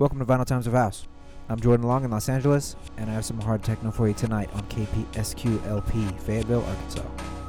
Welcome to Vinyl Times of House. I'm Jordan Long in Los Angeles, and I have some hard techno for you tonight on KPSQLP, Fayetteville, Arkansas.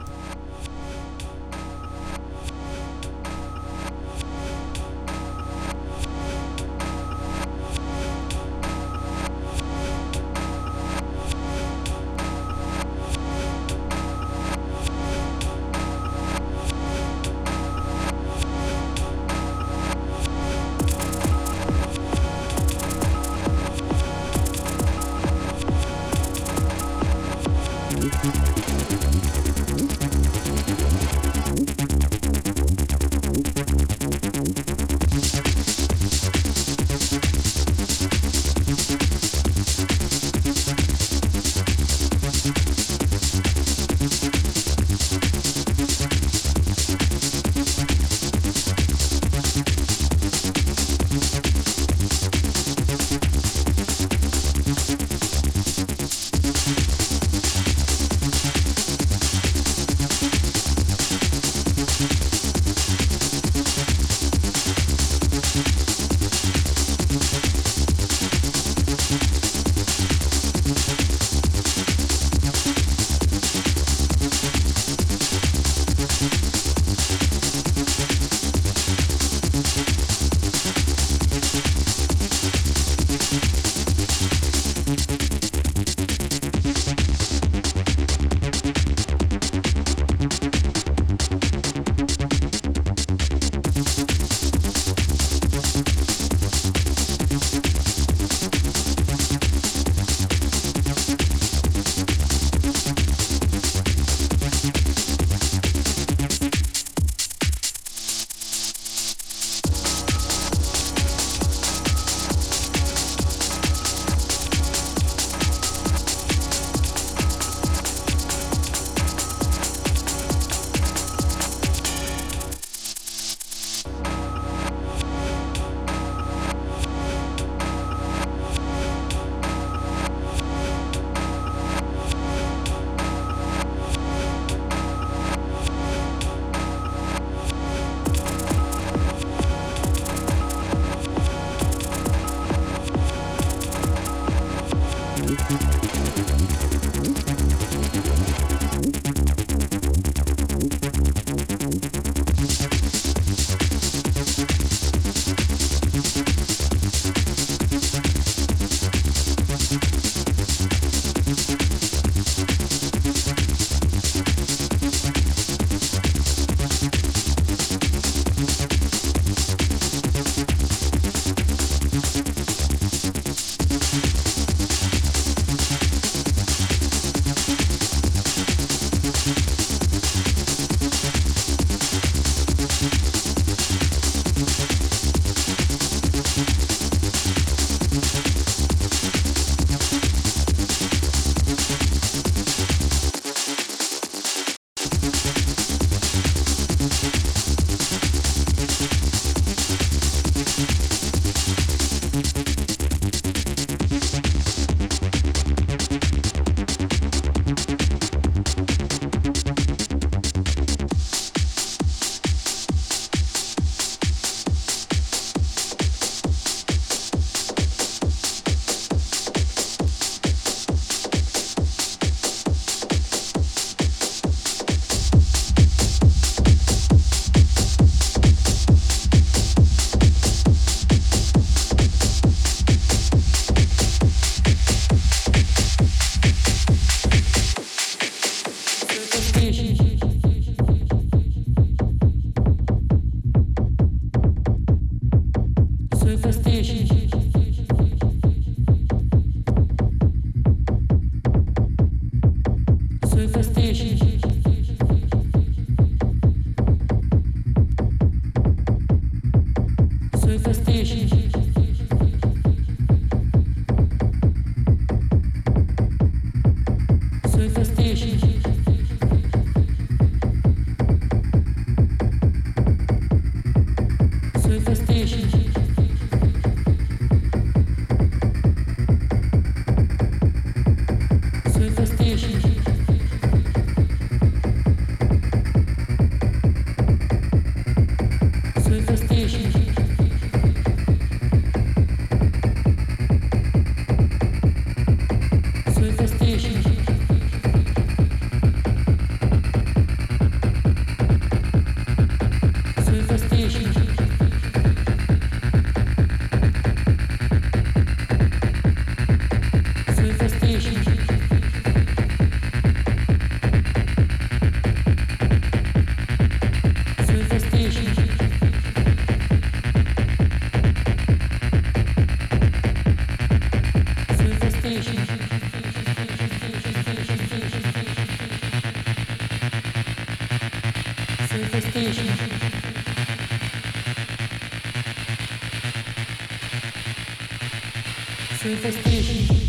manifestation.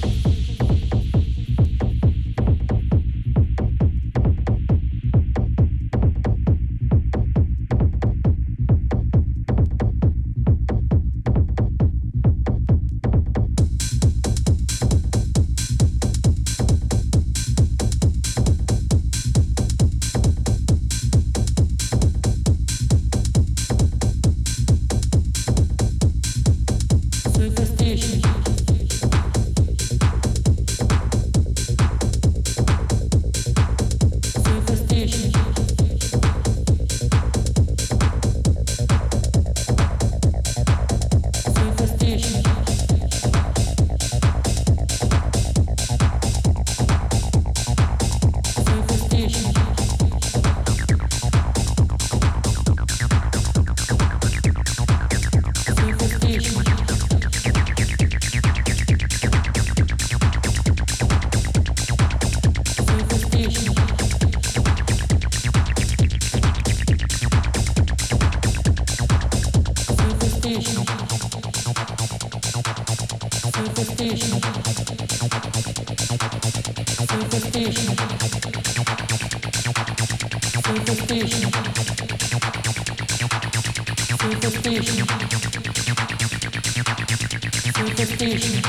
Superstition.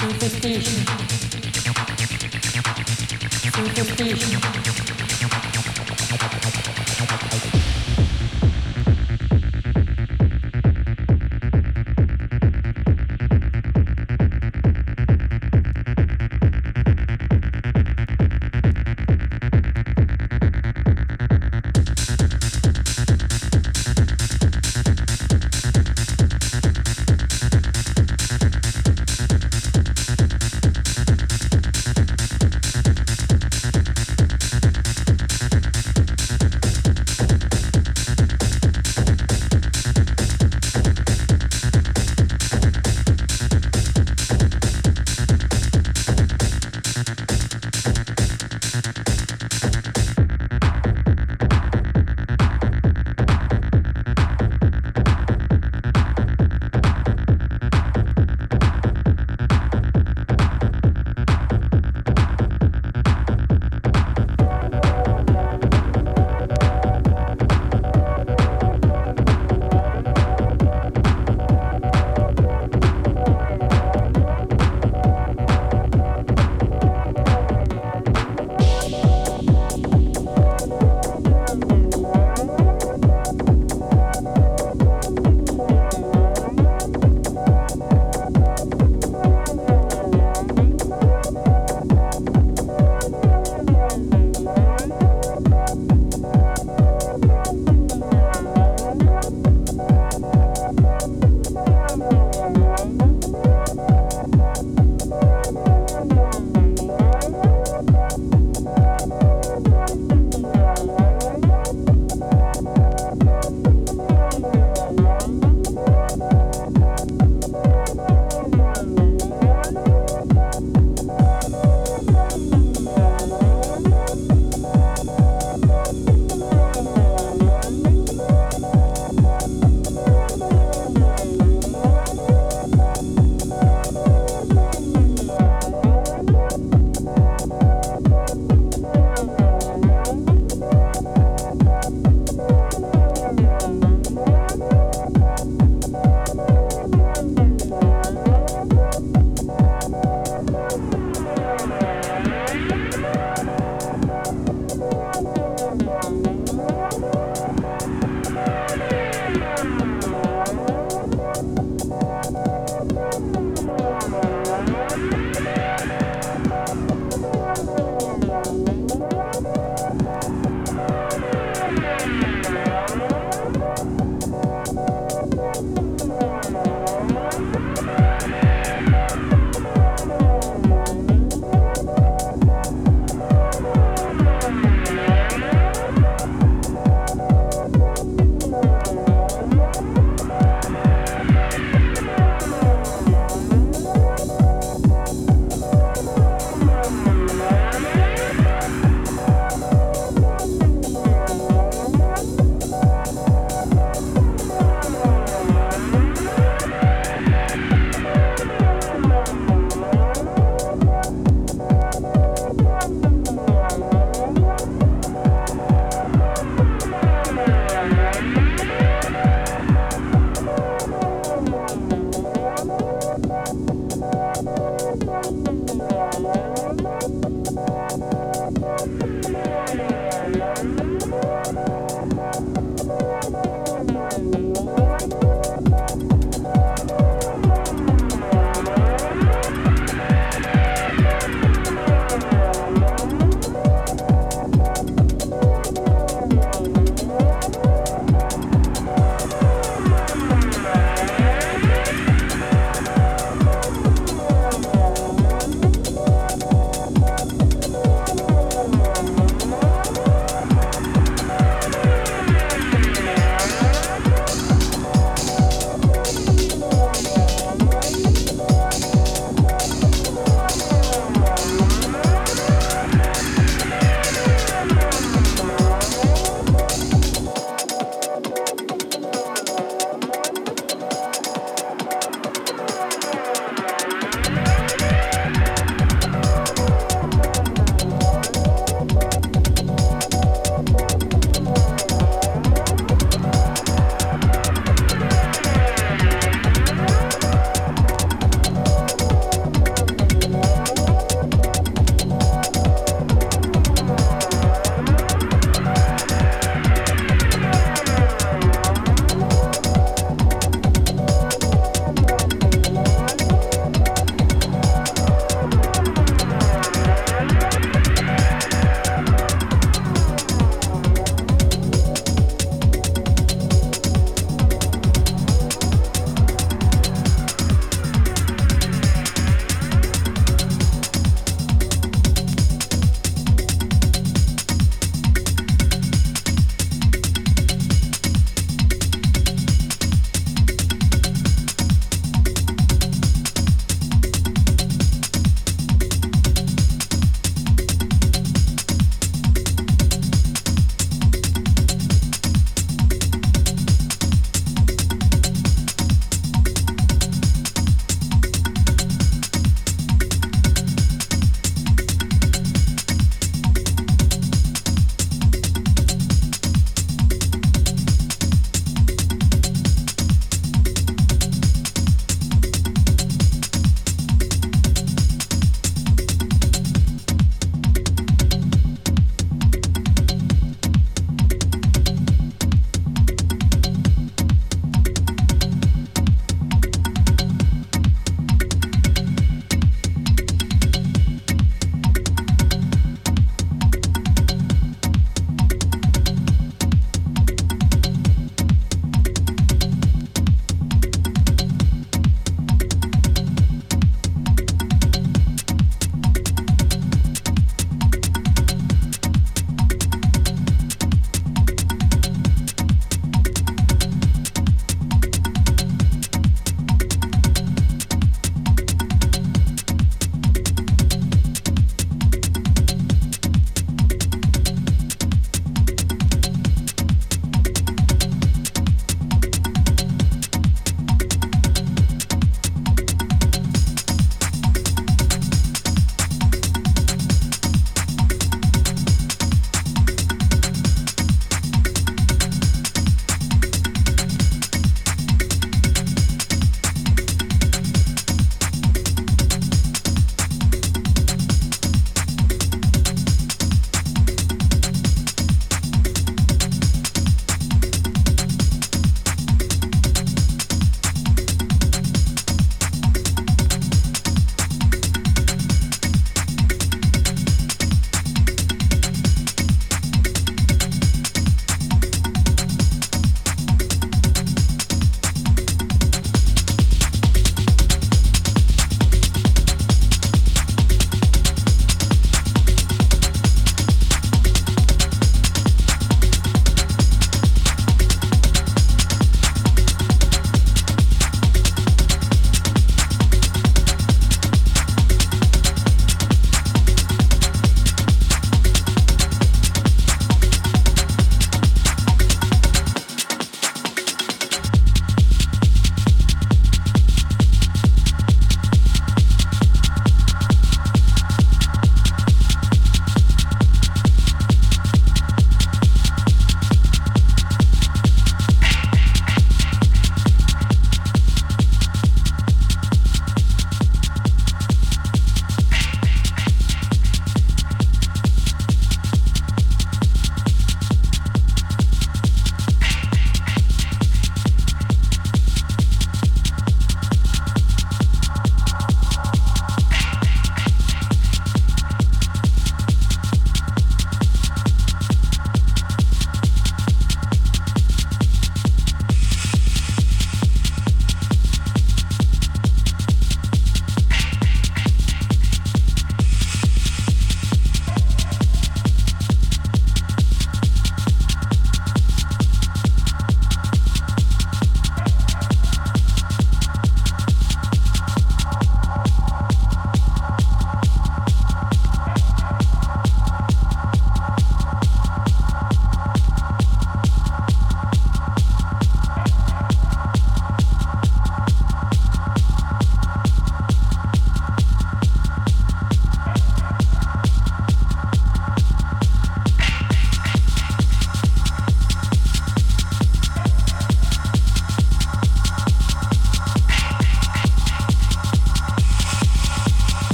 Superstition. Superstition.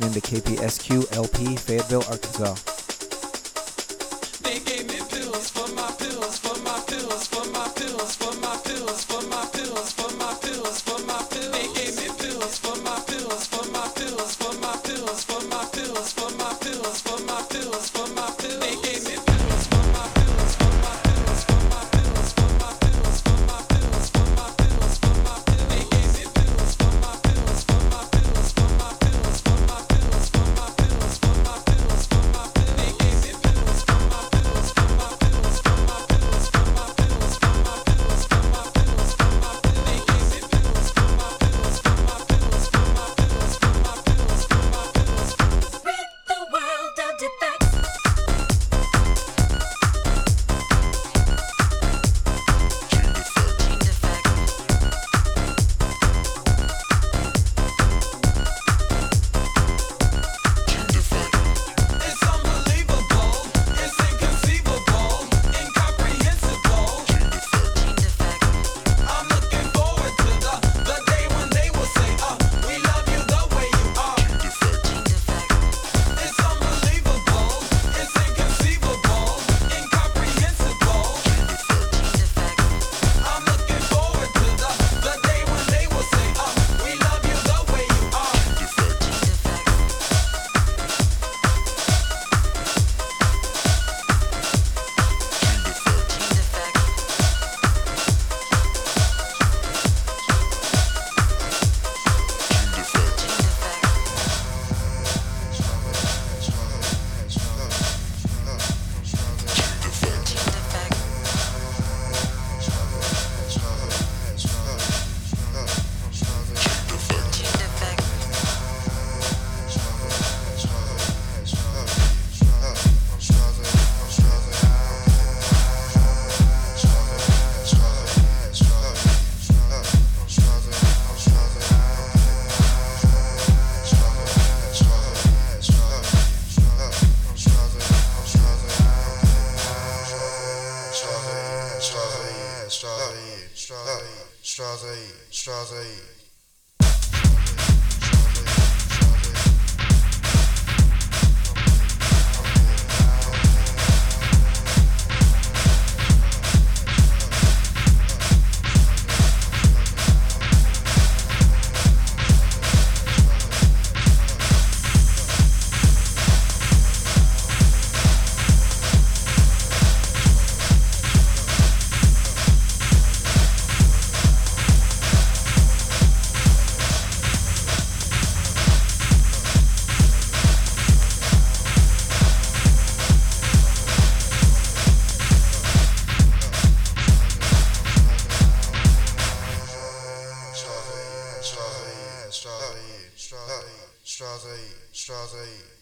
Listening to KPSQ LP, Fayetteville, Arkansas. They gave me pills for my pills, for my pills, for my pills, for my Strawberry, strawberry, strawberry, strawberry, strawberry.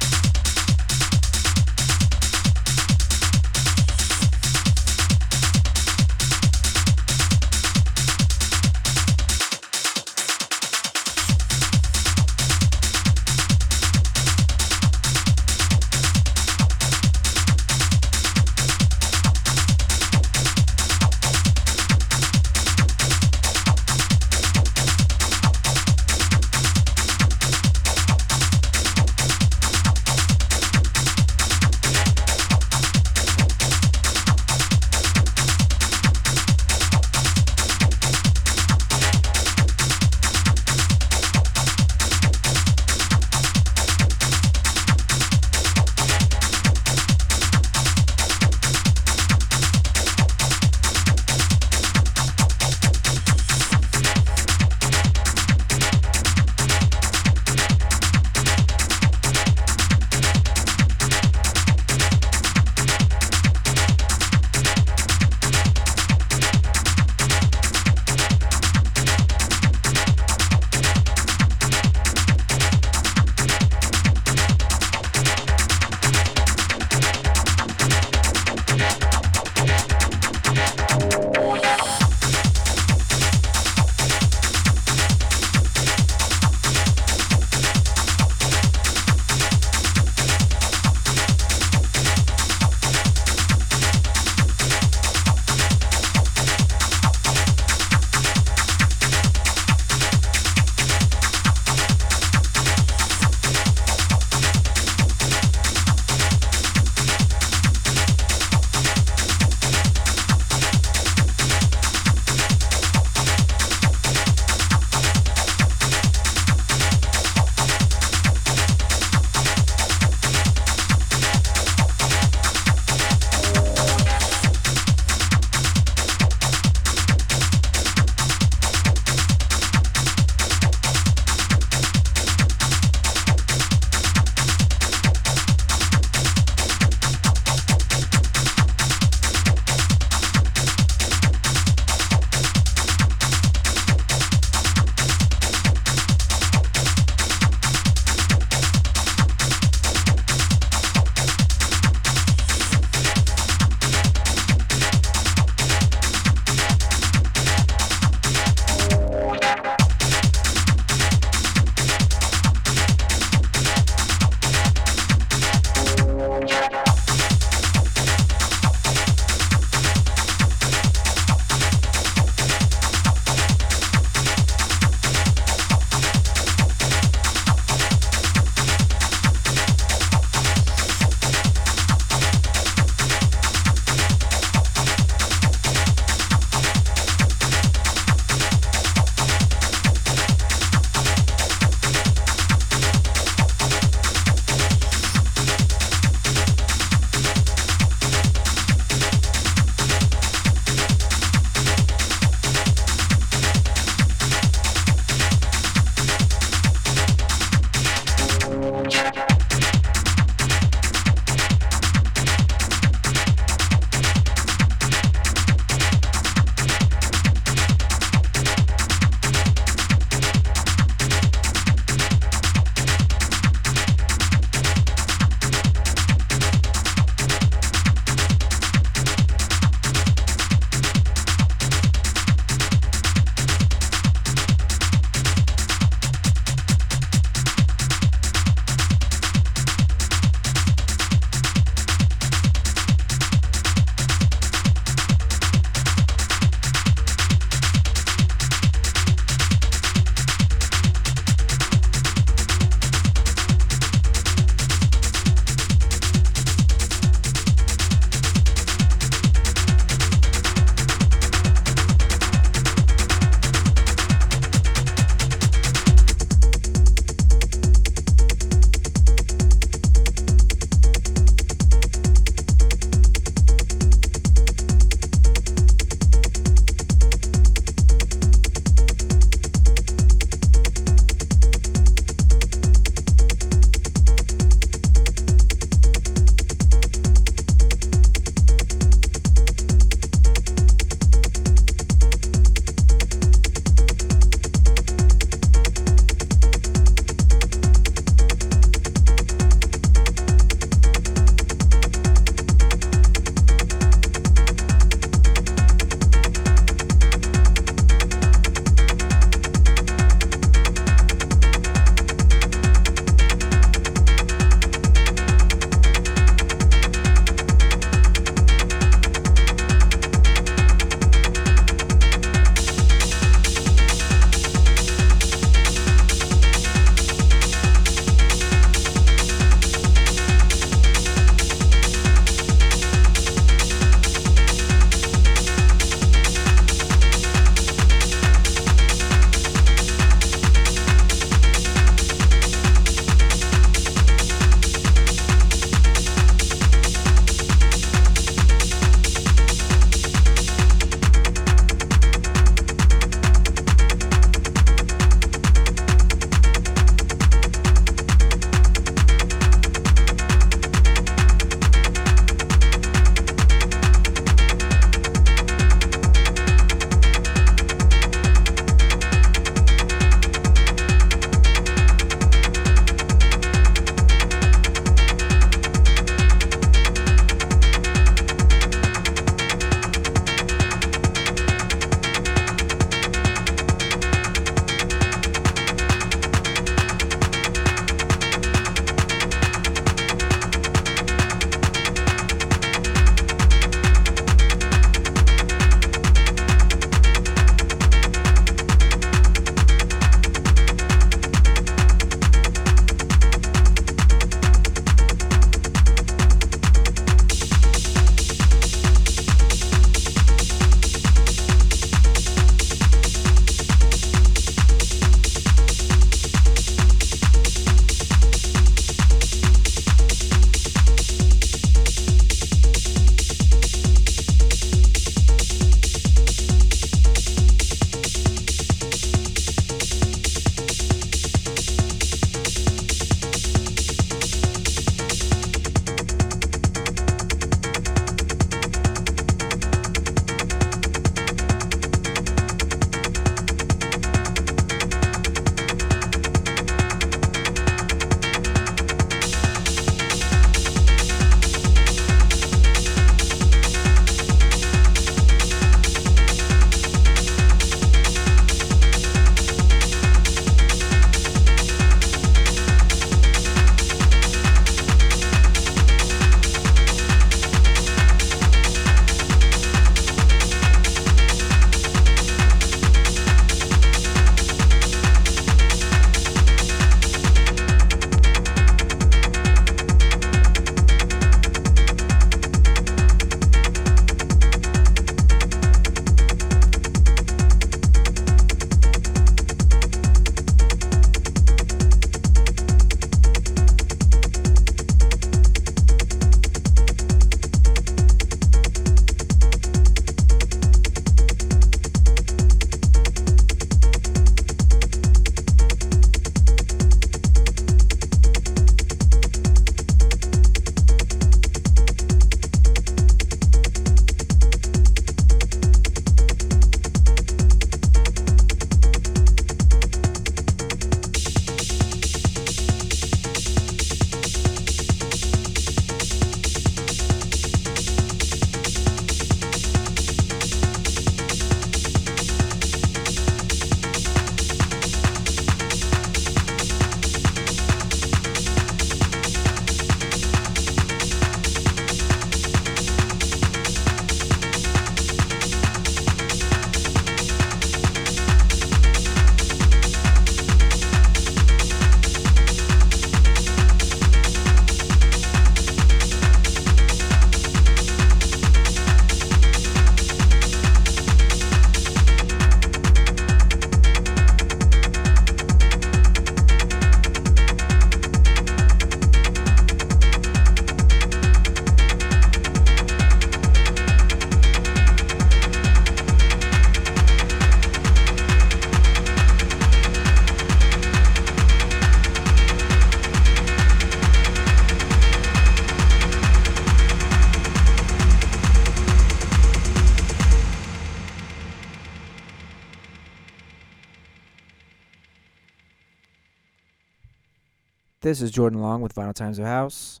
This is Jordan Long with Vinyl Times of House.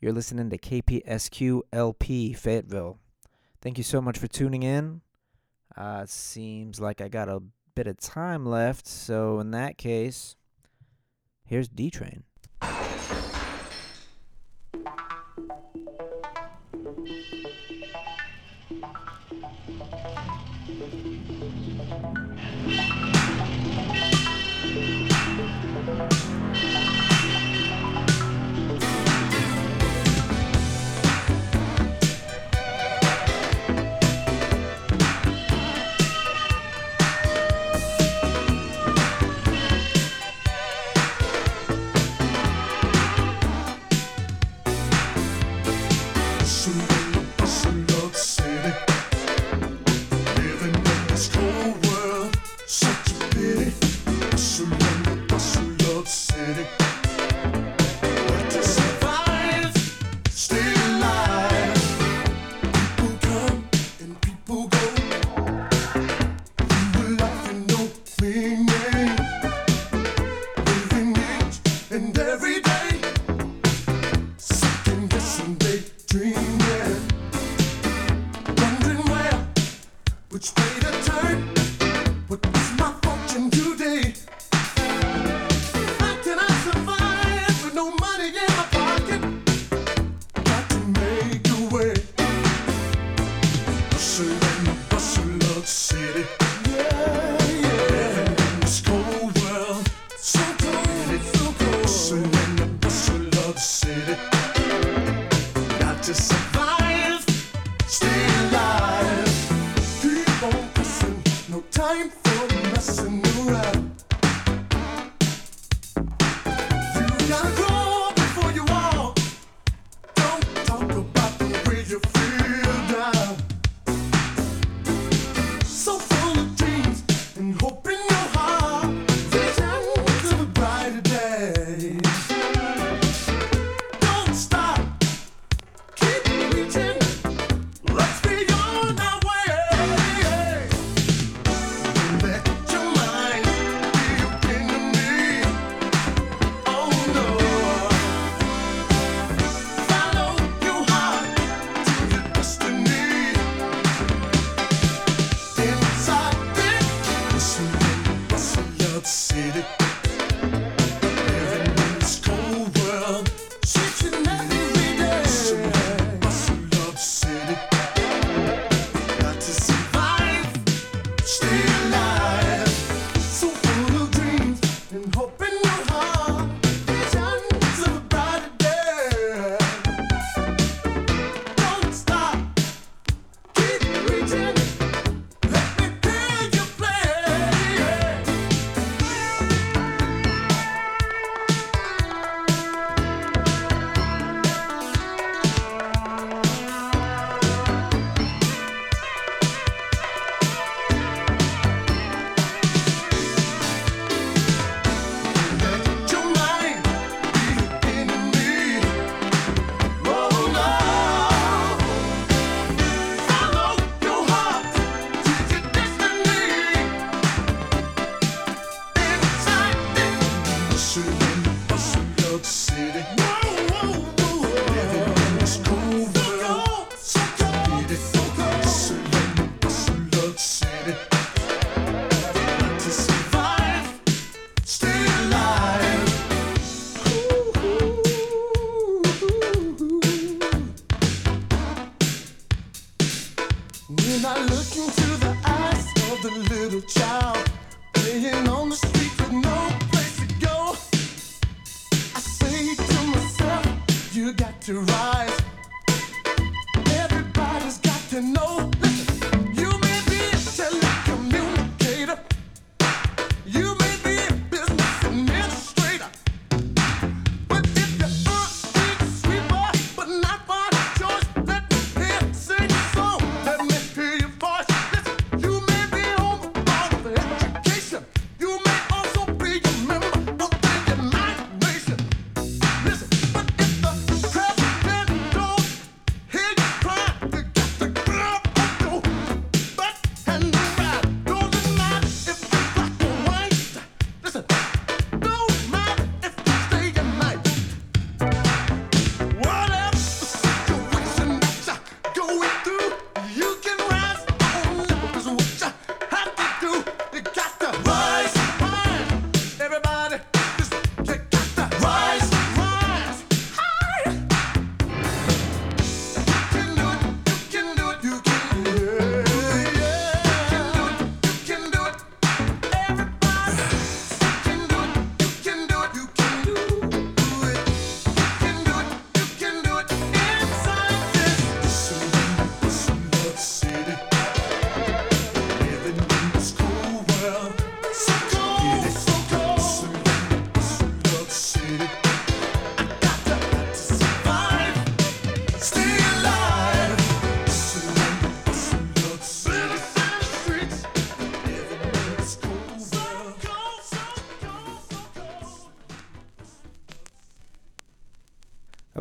You're listening to KPSQ LP Fayetteville. Thank you so much for tuning in. Uh, it seems like I got a bit of time left, so in that case, here's D Train.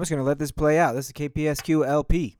just going to let this play out. This is KPSQ LP.